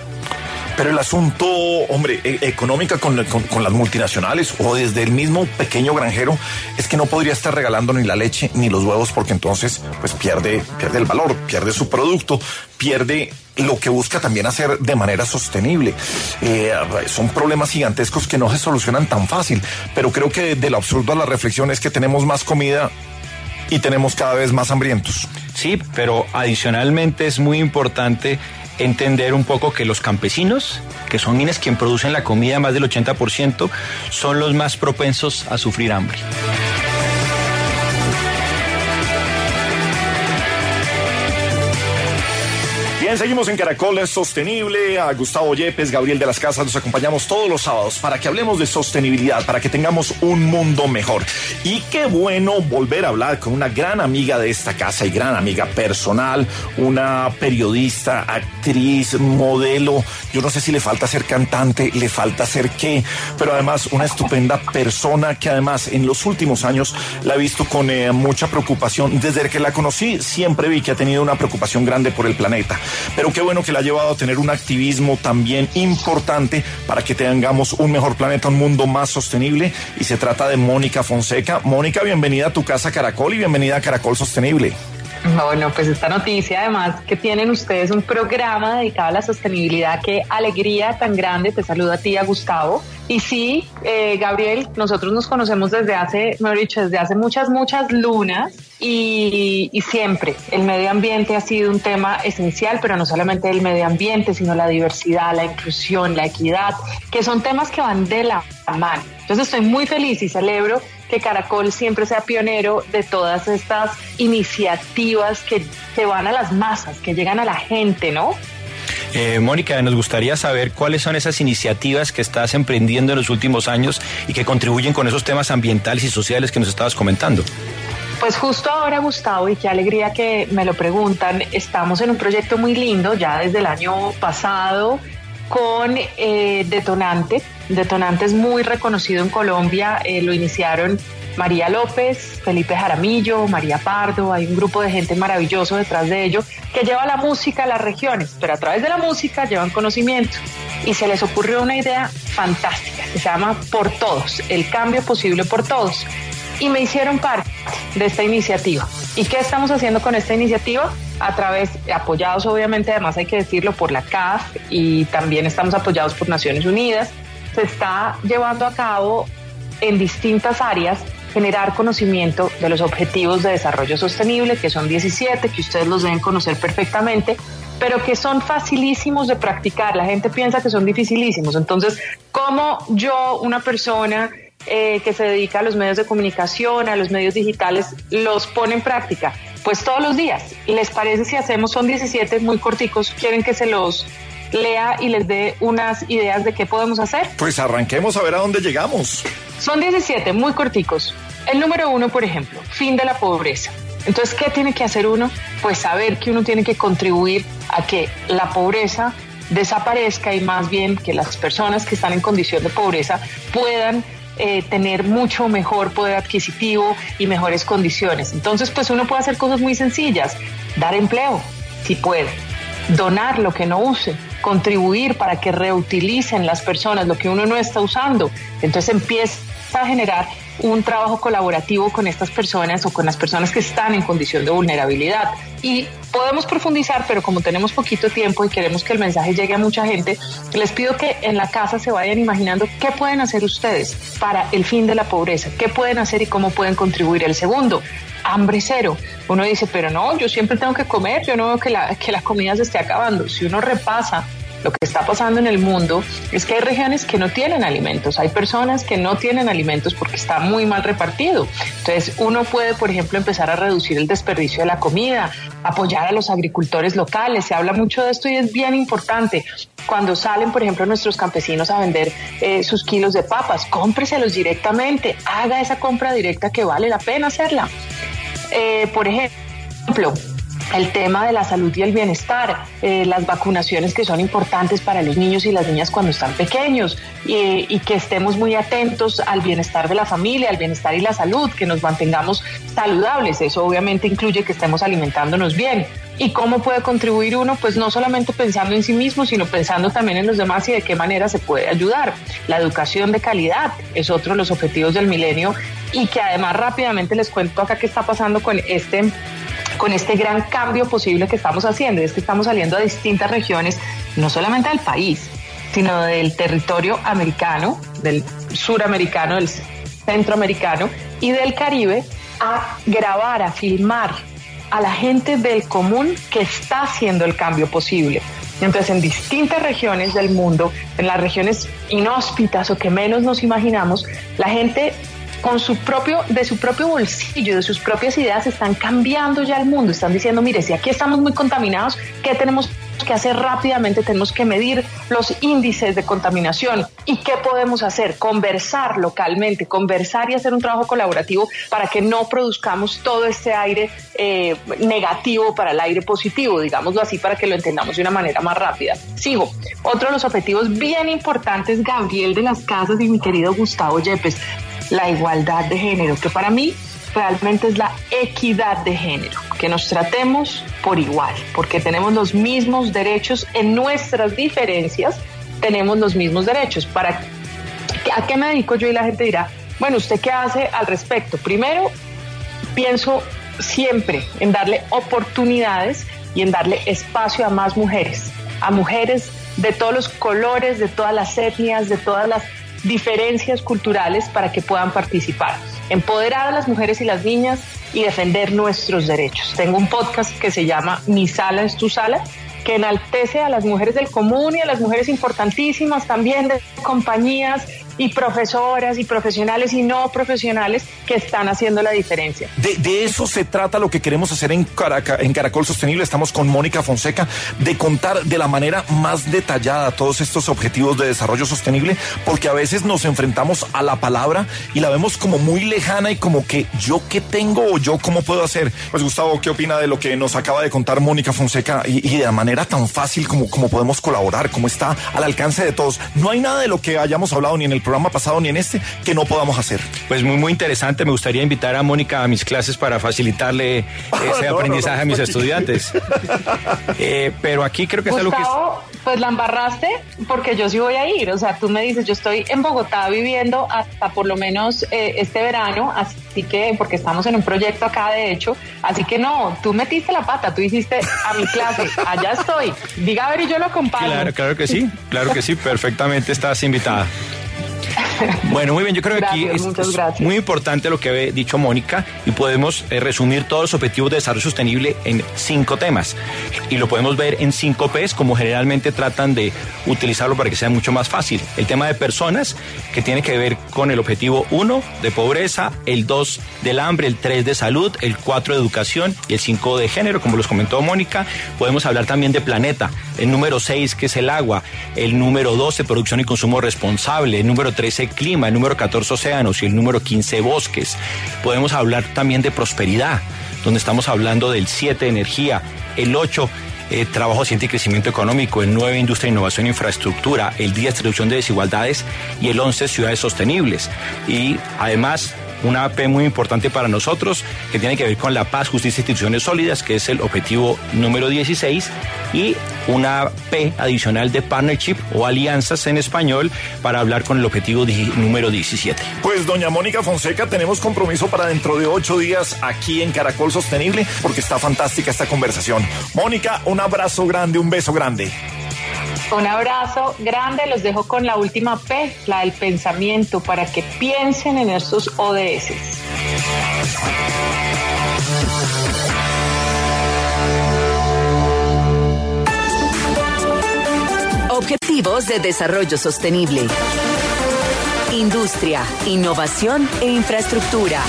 Pero el asunto, hombre, e- económica con, con- las multinacionales o desde el mismo pequeño granjero es que no podría estar regalando ni la leche ni los huevos porque entonces pues pierde, pierde el valor, pierde su producto, pierde lo que busca también hacer de manera sostenible. Eh, son problemas gigantescos que no se solucionan tan fácil, pero creo que de lo absurdo a la reflexión es que tenemos más comida y tenemos cada vez más hambrientos. Sí, pero adicionalmente es muy importante entender un poco que los campesinos, que son quienes quien producen la comida más del 80%, son los más propensos a sufrir hambre. Seguimos en Caracol Sostenible. A Gustavo Yepes, Gabriel de las Casas, nos acompañamos todos los sábados para que hablemos de sostenibilidad, para que tengamos un mundo mejor. Y qué bueno volver a hablar con una gran amiga de esta casa y gran amiga personal, una periodista, actriz, modelo. Yo no sé si le falta ser cantante, le falta ser qué, pero además una estupenda persona que además en los últimos años la he visto con eh, mucha preocupación. Desde que la conocí siempre vi que ha tenido una preocupación grande por el planeta. Pero qué bueno que la ha llevado a tener un activismo también importante para que tengamos un mejor planeta, un mundo más sostenible. Y se trata de Mónica Fonseca. Mónica, bienvenida a tu casa Caracol y bienvenida a Caracol Sostenible. Bueno, pues esta noticia además que tienen ustedes un programa dedicado a la sostenibilidad, qué alegría tan grande, te saludo a ti, a Gustavo. Y sí, eh, Gabriel, nosotros nos conocemos desde hace, me he dicho, desde hace muchas, muchas lunas y, y, siempre el medio ambiente ha sido un tema esencial, pero no solamente el medio ambiente, sino la diversidad, la inclusión, la equidad, que son temas que van de la mano. Entonces estoy muy feliz y celebro que Caracol siempre sea pionero de todas estas iniciativas que, que van a las masas, que llegan a la gente, ¿no? Eh, Mónica, nos gustaría saber cuáles son esas iniciativas que estás emprendiendo en los últimos años y que contribuyen con esos temas ambientales y sociales que nos estabas comentando. Pues justo ahora, Gustavo, y qué alegría que me lo preguntan, estamos en un proyecto muy lindo ya desde el año pasado con eh, Detonante. Detonante es muy reconocido en Colombia, eh, lo iniciaron María López, Felipe Jaramillo, María Pardo, hay un grupo de gente maravilloso detrás de ello que lleva la música a las regiones, pero a través de la música llevan conocimiento. Y se les ocurrió una idea fantástica que se llama Por Todos, el cambio posible por todos. Y me hicieron parte de esta iniciativa. ¿Y qué estamos haciendo con esta iniciativa? A través, apoyados obviamente, además hay que decirlo, por la CAF y también estamos apoyados por Naciones Unidas, se está llevando a cabo en distintas áreas generar conocimiento de los objetivos de desarrollo sostenible, que son 17, que ustedes los deben conocer perfectamente, pero que son facilísimos de practicar. La gente piensa que son dificilísimos. Entonces, ¿cómo yo, una persona eh, que se dedica a los medios de comunicación, a los medios digitales, los pone en práctica? Pues todos los días. ¿Les parece si hacemos, son 17 muy corticos, quieren que se los lea y les dé unas ideas de qué podemos hacer? Pues arranquemos a ver a dónde llegamos. Son 17, muy corticos. El número uno, por ejemplo, fin de la pobreza. Entonces, ¿qué tiene que hacer uno? Pues saber que uno tiene que contribuir a que la pobreza desaparezca y más bien que las personas que están en condición de pobreza puedan eh, tener mucho mejor poder adquisitivo y mejores condiciones. Entonces, pues uno puede hacer cosas muy sencillas, dar empleo, si puede, donar lo que no use, contribuir para que reutilicen las personas lo que uno no está usando. Entonces empieza a generar un trabajo colaborativo con estas personas o con las personas que están en condición de vulnerabilidad. Y podemos profundizar, pero como tenemos poquito tiempo y queremos que el mensaje llegue a mucha gente, les pido que en la casa se vayan imaginando qué pueden hacer ustedes para el fin de la pobreza, qué pueden hacer y cómo pueden contribuir. El segundo, hambre cero. Uno dice, pero no, yo siempre tengo que comer, yo no veo que la, que la comida se esté acabando. Si uno repasa lo que está pasando en el mundo es que hay regiones que no tienen alimentos, hay personas que no tienen alimentos porque está muy mal repartido. Entonces uno puede, por ejemplo, empezar a reducir el desperdicio de la comida, apoyar a los agricultores locales. Se habla mucho de esto y es bien importante. Cuando salen, por ejemplo, nuestros campesinos a vender eh, sus kilos de papas, cómpreselos directamente, haga esa compra directa que vale la pena hacerla. Eh, por ejemplo, el tema de la salud y el bienestar, eh, las vacunaciones que son importantes para los niños y las niñas cuando están pequeños y, y, que estemos muy atentos al bienestar de la familia, al bienestar y la salud, que nos mantengamos saludables. Eso obviamente incluye que estemos alimentándonos bien. ¿Y cómo puede contribuir uno? Pues no solamente pensando en sí mismo, sino pensando también en los demás y de qué manera se puede ayudar. La educación de calidad es otro de los objetivos del milenio y que además rápidamente les cuento acá qué está pasando con este con este gran cambio posible que estamos haciendo. Es que estamos saliendo a distintas regiones, no solamente del país, sino del territorio americano, del suramericano, del centroamericano y del Caribe, a grabar, a filmar a la gente del común que está haciendo el cambio posible. Entonces, en distintas regiones del mundo, en las regiones inhóspitas o que menos nos imaginamos, la gente con su propio, de su propio bolsillo, de sus propias ideas, están cambiando ya el mundo. Están diciendo, mire, si aquí estamos muy contaminados, ¿qué tenemos que hacer rápidamente, tenemos que medir los índices de contaminación. ¿Y qué podemos hacer? Conversar localmente, conversar y hacer un trabajo colaborativo para que no produzcamos todo este aire eh, negativo para el aire positivo, digámoslo así, para que lo entendamos de una manera más rápida. Sigo. Otro de los objetivos bien importantes, Gabriel de las Casas y mi querido Gustavo Yepes, la igualdad de género, que para mí realmente es la equidad de género, que nos tratemos por igual, porque tenemos los mismos derechos en nuestras diferencias, tenemos los mismos derechos. ¿Para ¿A qué me dedico yo? Y la gente dirá, bueno, ¿usted qué hace al respecto? Primero, pienso siempre en darle oportunidades y en darle espacio a más mujeres, a mujeres de todos los colores, de todas las etnias, de todas las diferencias culturales para que puedan participar. Empoderar a las mujeres y las niñas y defender nuestros derechos. Tengo un podcast que se llama Mi sala es tu sala, que enaltece a las mujeres del común y a las mujeres importantísimas también de compañías y profesoras y profesionales y no profesionales que están haciendo la diferencia. De, de eso se trata lo que queremos hacer en, Caraca- en Caracol Sostenible. Estamos con Mónica Fonseca de contar de la manera más detallada todos estos objetivos de desarrollo sostenible, porque a veces nos enfrentamos a la palabra y la vemos como muy lejana y como que yo qué tengo o yo cómo puedo hacer. Pues Gustavo, ¿qué opina de lo que nos acaba de contar Mónica Fonseca y, y de la manera tan fácil como, como podemos colaborar, como está al alcance de todos? No hay nada de lo que hayamos hablado ni en el programa pasado ni en este que no podamos hacer. Pues muy, muy interesante. Me gustaría invitar a Mónica a mis clases para facilitarle ese No, no, aprendizaje no, a mis estudiantes. Eh, pero aquí creo que es algo que... Gustavo, pues la embarraste porque yo sí voy a ir. O sea, tú me dices, yo estoy en Bogotá viviendo hasta por lo menos eh, este verano, así que, porque estamos en un proyecto acá de hecho, así que no, tú metiste la pata, tú hiciste a mi clase, allá estoy. Diga a ver y yo lo acompaño. Claro, claro que sí, claro que sí, perfectamente estás invitada. Bueno, muy bien, yo creo que aquí es, muy importante lo que ha dicho Mónica y podemos eh, resumir todos los objetivos de desarrollo sostenible en cinco temas. Y lo podemos ver en cinco P's como generalmente tratan de utilizarlo para que sea mucho más fácil. El tema de personas que tiene que ver con el objetivo 1 de pobreza, el 2 del hambre, el 3 de salud, el 4 de educación y el 5 de género, como los comentó Mónica. Podemos hablar también de planeta, el número 6 que es el agua, el número 12 producción y consumo responsable, el número 13 clima, el número 14 océanos y el número 15 bosques. Podemos hablar también de prosperidad, donde estamos hablando del 7 energía, el 8 eh, trabajo, ciencia y crecimiento económico, el 9 industria, innovación e infraestructura, el 10 reducción de desigualdades y el 11 ciudades sostenibles. Y además una P muy importante para nosotros que tiene que ver con la paz, justicia e instituciones sólidas, que es el objetivo número 16, y una P adicional de partnership o alianzas en español para hablar con el objetivo número 17. Pues doña Mónica Fonseca, tenemos compromiso para dentro de ocho días aquí en Caracol Sostenible, porque está fantástica esta conversación. Mónica, un abrazo grande, un beso grande. Un abrazo grande, los dejo con la última P, la del pensamiento, para que piensen en estos ODS. Objetivos de Desarrollo Sostenible. Industria, innovación e infraestructura.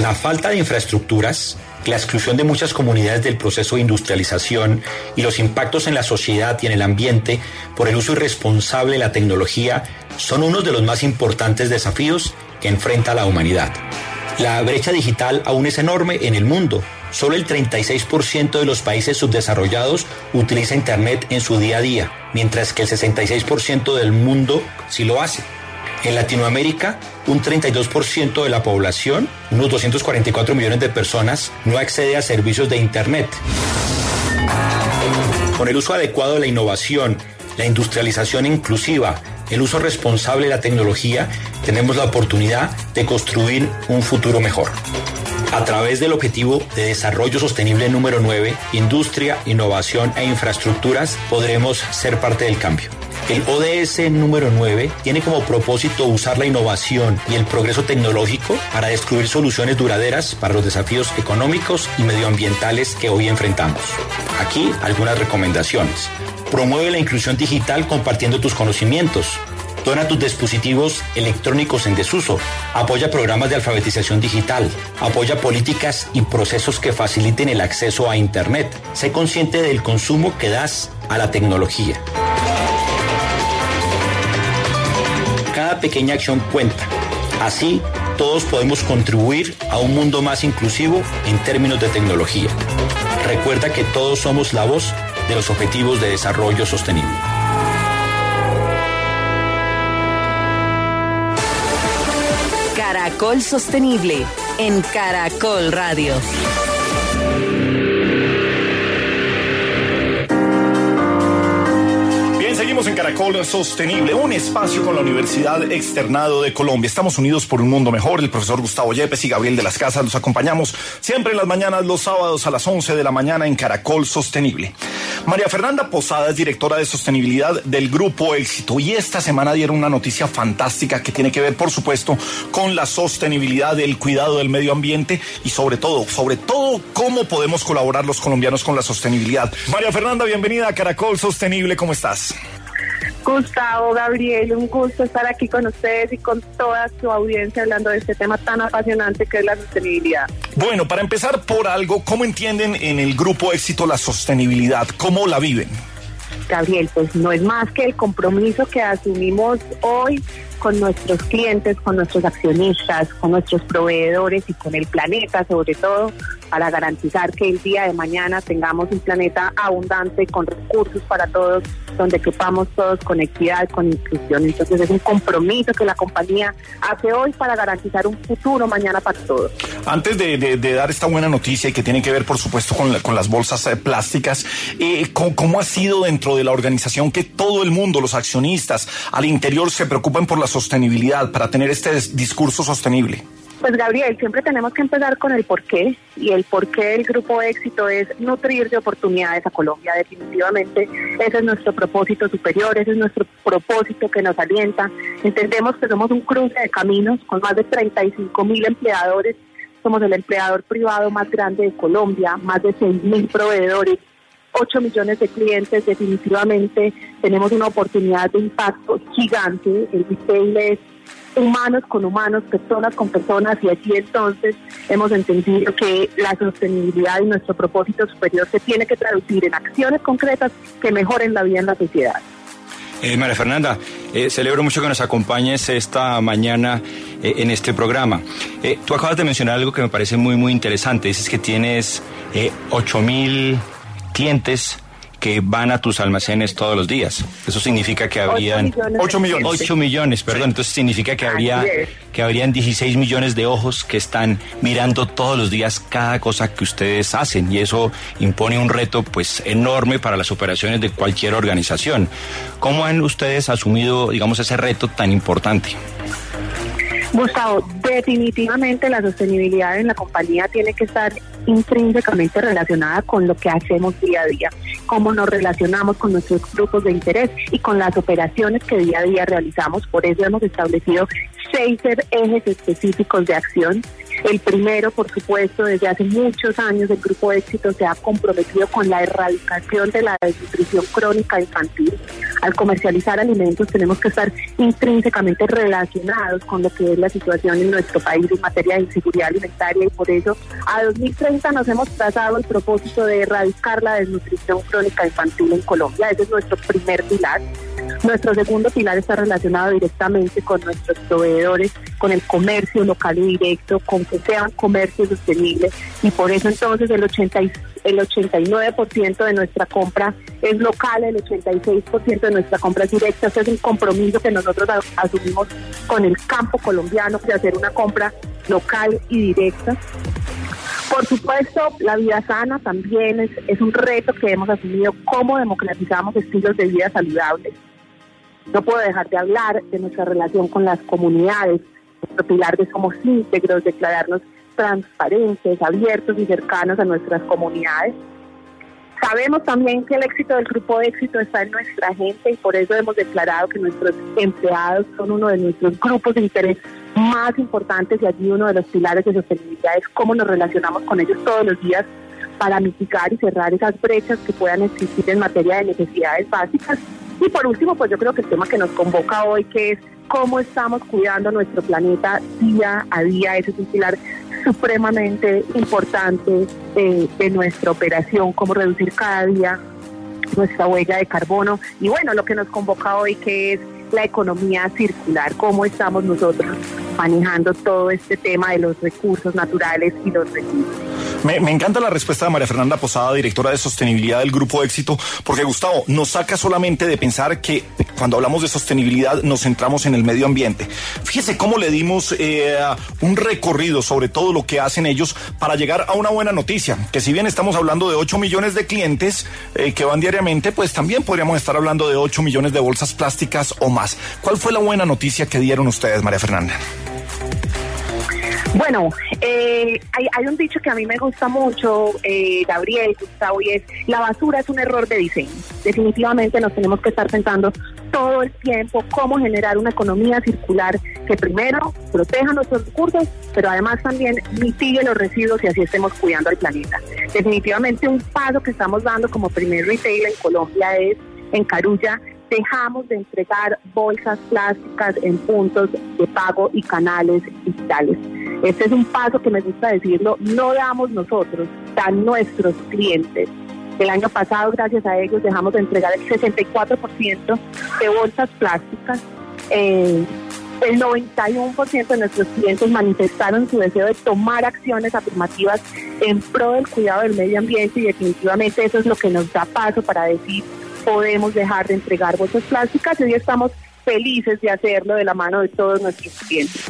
La falta de infraestructuras, la exclusión de muchas comunidades del proceso de industrialización y los impactos en la sociedad y en el ambiente por el uso irresponsable de la tecnología son unos de los más importantes desafíos que enfrenta la humanidad. La brecha digital aún es enorme en el mundo. Solo el 36% de los países subdesarrollados utiliza Internet en su día a día, mientras que el 66% del mundo sí lo hace. En Latinoamérica, un 32% de la población, unos 244 millones de personas, no accede a servicios de Internet. Con el uso adecuado de la innovación, la industrialización inclusiva, el uso responsable de la tecnología, tenemos la oportunidad de construir un futuro mejor. A través del objetivo de desarrollo sostenible número 9, industria, innovación e infraestructuras, podremos ser parte del cambio. El ODS número 9 tiene como propósito usar la innovación y el progreso tecnológico para descubrir soluciones duraderas para los desafíos económicos y medioambientales que hoy enfrentamos. Aquí algunas recomendaciones. Promueve la inclusión digital compartiendo tus conocimientos. Dona tus dispositivos electrónicos en desuso. Apoya programas de alfabetización digital. Apoya políticas y procesos que faciliten el acceso a Internet. Sé consciente del consumo que das a la tecnología. Pequeña acción cuenta. Así, todos podemos contribuir a un mundo más inclusivo en términos de tecnología. Recuerda que todos somos la voz de los Objetivos de Desarrollo Sostenible. Caracol Sostenible en Caracol Radio. En Caracol Sostenible, un espacio con la Universidad Externado de Colombia. Estamos unidos por un mundo mejor. El profesor Gustavo Yepes y Gabriel de las Casas nos acompañamos siempre en las mañanas, los sábados a las 11 de la mañana en Caracol Sostenible. María Fernanda Posada es directora de sostenibilidad del Grupo Éxito y esta semana dieron una noticia fantástica que tiene que ver, por supuesto, con la sostenibilidad, el cuidado del medio ambiente y sobre todo, sobre todo, cómo podemos colaborar los colombianos con la sostenibilidad. María Fernanda, bienvenida a Caracol Sostenible, ¿cómo estás? Gustavo, Gabriel, un gusto estar aquí con ustedes y con toda su audiencia hablando de este tema tan apasionante que es la sostenibilidad. Bueno, para empezar por algo, ¿cómo entienden en el Grupo Éxito la sostenibilidad? ¿Cómo la viven? Gabriel, pues no es más que el compromiso que asumimos hoy con nuestros clientes, con nuestros accionistas, con nuestros proveedores y con el planeta sobre todo, para garantizar que el día de mañana tengamos un planeta abundante con recursos para todos, donde quepamos todos con equidad, con inclusión. Entonces es un compromiso que la compañía hace hoy para garantizar un futuro mañana para todos. Antes de, dar esta buena noticia y que tiene que ver, por supuesto, con, la- con las bolsas eh, plásticas, eh, ¿cómo, cómo ha sido dentro de la organización que todo el mundo, los accionistas al interior, se preocupen por la sostenibilidad para tener este dis- discurso sostenible? Pues Gabriel, siempre tenemos que empezar con el porqué y el porqué del grupo éxito es nutrir de oportunidades a Colombia. Definitivamente ese es nuestro propósito superior, ese es nuestro propósito que nos alienta. Entendemos que somos un cruce de caminos con más de 35 mil empleadores. Somos el empleador privado más grande de Colombia, más de 6 mil proveedores. 8 millones de clientes, definitivamente tenemos una oportunidad de impacto gigante. El retail es humanos con humanos, personas con personas, y allí entonces hemos entendido que la sostenibilidad y nuestro propósito superior se tiene que traducir en acciones concretas que mejoren la vida en la sociedad. Eh, María Fernanda, eh, celebro mucho que nos acompañes esta mañana eh, en este programa. Eh, tú acabas de mencionar algo que me parece muy, muy interesante. Dices que tienes eh, 8 mil clientes que van a tus almacenes todos los días. Eso significa que habrían... millones de 8 millones. 8 millones, perdón. Entonces significa que habría que habrían 16 millones de ojos que están mirando todos los días cada cosa que ustedes hacen y eso impone un reto pues enorme para las operaciones de cualquier organización. ¿Cómo han ustedes asumido, digamos, ese reto tan importante? Gustavo, definitivamente la sostenibilidad en la compañía tiene que estar intrínsecamente relacionada con lo que hacemos día a día, cómo nos relacionamos con nuestros grupos de interés y con las operaciones que día a día realizamos. Por eso hemos establecido seis ejes específicos de acción. El primero, por supuesto, desde hace muchos años el Grupo Éxito se ha comprometido con la erradicación de la desnutrición crónica infantil. Al comercializar alimentos tenemos que estar intrínsecamente relacionados con lo que es la situación en nuestro país en materia de inseguridad alimentaria y por eso a 2030 nos hemos trazado el propósito de erradicar la desnutrición crónica infantil en Colombia. Ese es nuestro primer pilar. Nuestro segundo pilar está relacionado directamente con nuestros proveedores, con el comercio local y directo, con que sean comercio sostenible y por eso entonces el 80 y- el 89% de nuestra compra es local, el 86% de nuestra compra es directa. Ese es un compromiso que nosotros asumimos con el campo colombiano de hacer una compra local y directa. Por supuesto, la vida sana también es, es un reto que hemos asumido, cómo democratizamos estilos de vida saludables. No puedo dejar de hablar de nuestra relación con las comunidades, nuestro pilar de somos íntegros, declararnos transparentes, abiertos y cercanos a nuestras comunidades. Sabemos también que el éxito del grupo de éxito está en nuestra gente y por eso hemos declarado que nuestros empleados son uno de nuestros grupos de interés más importantes y allí uno de los pilares de sostenibilidad es cómo nos relacionamos con ellos todos los días para mitigar y cerrar esas brechas que puedan existir en materia de necesidades básicas. Y por último, pues yo creo que el tema que nos convoca hoy, que es cómo estamos cuidando nuestro planeta día a día, ese es un pilar supremamente importante eh, de nuestra operación, cómo reducir cada día nuestra huella de carbono. Y bueno, lo que nos convoca hoy que es la economía circular, cómo estamos nosotros manejando todo este tema de los recursos naturales y los residuos. Me, encanta la respuesta de María Fernanda Posada, directora de sostenibilidad del Grupo Éxito, porque Gustavo nos saca solamente de pensar que cuando hablamos de sostenibilidad nos centramos en el medio ambiente. Fíjese cómo le dimos eh, un recorrido sobre todo lo que hacen ellos para llegar a una buena noticia, que si bien estamos hablando de 8 millones de clientes eh, que van diariamente, pues también podríamos estar hablando de 8 millones de bolsas plásticas o más. ¿Cuál fue la buena noticia que dieron ustedes, María Fernanda? Bueno, eh, hay, hay, un dicho que a mí me gusta mucho, eh, Gabriel, Gustavo, y es, la basura es un error de diseño. Definitivamente nos tenemos que estar pensando todo el tiempo cómo generar una economía circular que primero proteja nuestros recursos, pero además también mitigue los residuos y así estemos cuidando al planeta. Definitivamente un paso que estamos dando como primer retail en Colombia es en Carulla dejamos de entregar bolsas plásticas en puntos de pago y canales digitales. Este es un paso que me gusta decirlo, no damos nosotros, dan nuestros clientes. El año pasado, gracias a ellos, dejamos de entregar el 64% de bolsas plásticas. Eh, el 91% de nuestros clientes manifestaron su deseo de tomar acciones afirmativas en pro del cuidado del medio ambiente y definitivamente eso es lo que nos da paso para decir podemos dejar de entregar bolsas plásticas y hoy estamos felices de hacerlo de la mano de todos nuestros clientes.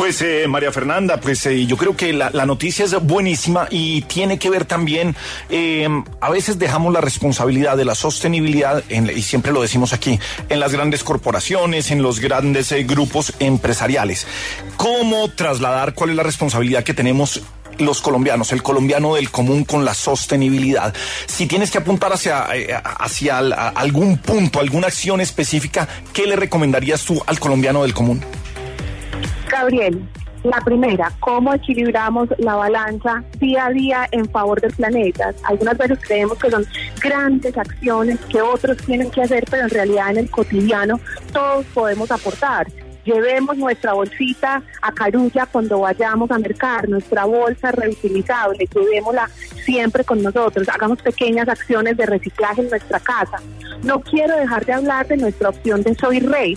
Pues eh, María Fernanda, pues eh, yo creo que la, noticia es buenísima y tiene que ver también, eh, a veces dejamos la responsabilidad de la sostenibilidad, en, y siempre lo decimos aquí, en las grandes corporaciones, en los grandes eh, grupos empresariales. ¿Cómo trasladar cuál es la responsabilidad que tenemos los colombianos, el colombiano del común con la sostenibilidad. Si tienes que apuntar hacia, hacia algún punto, alguna acción específica, ¿qué le recomendarías tú al colombiano del común? Gabriel, la primera, ¿cómo equilibramos la balanza día a día en favor del planeta? Algunas veces creemos que son grandes acciones que otros tienen que hacer, pero en realidad en el cotidiano todos podemos aportar llevemos nuestra bolsita a Carulla cuando vayamos a mercar, nuestra bolsa reutilizable, llevémosla siempre con nosotros, hagamos pequeñas acciones de reciclaje en nuestra casa. No quiero dejar de hablar de nuestra opción de Soy Rey,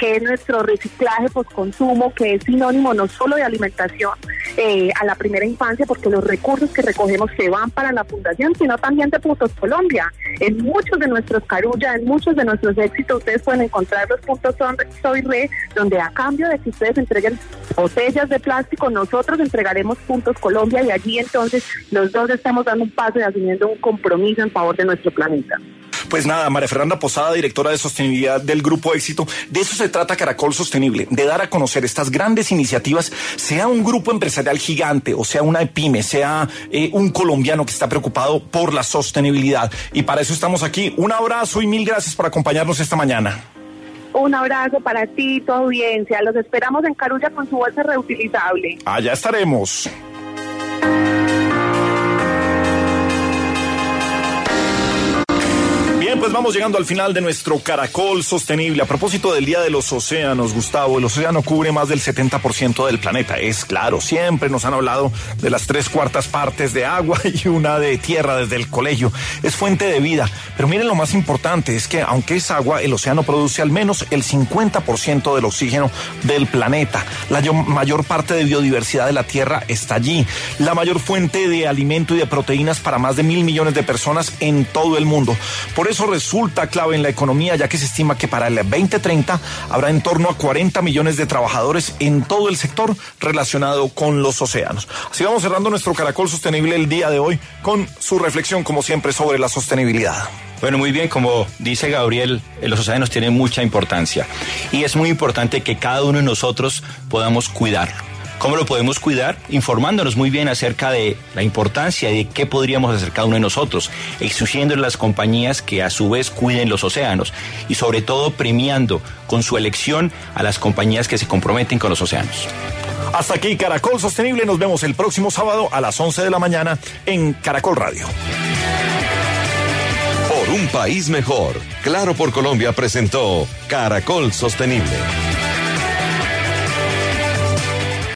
que es nuestro reciclaje post-consumo, que es sinónimo no solo de alimentación eh, a la primera infancia, porque los recursos que recogemos se van para la fundación, sino también de Puntos Colombia. En muchos de nuestros Carulla, en muchos de nuestros éxitos, ustedes pueden encontrar los puntos Soy Rey, donde a cambio de que ustedes entreguen botellas de plástico, nosotros entregaremos Puntos Colombia y allí entonces los dos estamos dando un paso y asumiendo un compromiso en favor de nuestro planeta. Pues nada, María Fernanda Posada, directora de sostenibilidad del Grupo Éxito, de eso se trata Caracol Sostenible, de dar a conocer estas grandes iniciativas, sea un grupo empresarial gigante, o sea una pyme, sea eh, un colombiano que está preocupado por la sostenibilidad. Y para eso estamos aquí. Un abrazo y mil gracias por acompañarnos esta mañana. Un abrazo para ti y tu audiencia. Los esperamos en Carulla con su bolsa reutilizable. Allá estaremos. Pues vamos llegando al final de nuestro caracol sostenible. A propósito del Día de los Océanos, Gustavo, el océano cubre más del 70% del planeta. Es claro, siempre nos han hablado de las tres cuartas partes de agua y una de tierra desde el colegio. Es fuente de vida. Pero miren lo más importante, es que aunque es agua, el océano produce al menos el 50% del oxígeno del planeta. La mayor parte de biodiversidad de la Tierra está allí. La mayor fuente de alimento y de proteínas para más de mil millones de personas en todo el mundo. Por eso resulta clave en la economía, ya que se estima que para el 2030 habrá en torno a 40 millones de trabajadores en todo el sector relacionado con los océanos. Así vamos cerrando nuestro caracol sostenible el día de hoy con su reflexión, como siempre, sobre la sostenibilidad. Bueno, muy bien, como dice Gabriel, los océanos tienen mucha importancia y es muy importante que cada uno de nosotros podamos cuidarlo. ¿Cómo lo podemos cuidar? Informándonos muy bien acerca de la importancia de qué podríamos hacer cada uno de nosotros, exigiendo las compañías que a su vez cuiden los océanos y sobre todo premiando con su elección a las compañías que se comprometen con los océanos. Hasta aquí Caracol Sostenible, nos vemos el próximo sábado a las 11 de la mañana en Caracol Radio. Por un país mejor. Claro por Colombia presentó Caracol Sostenible.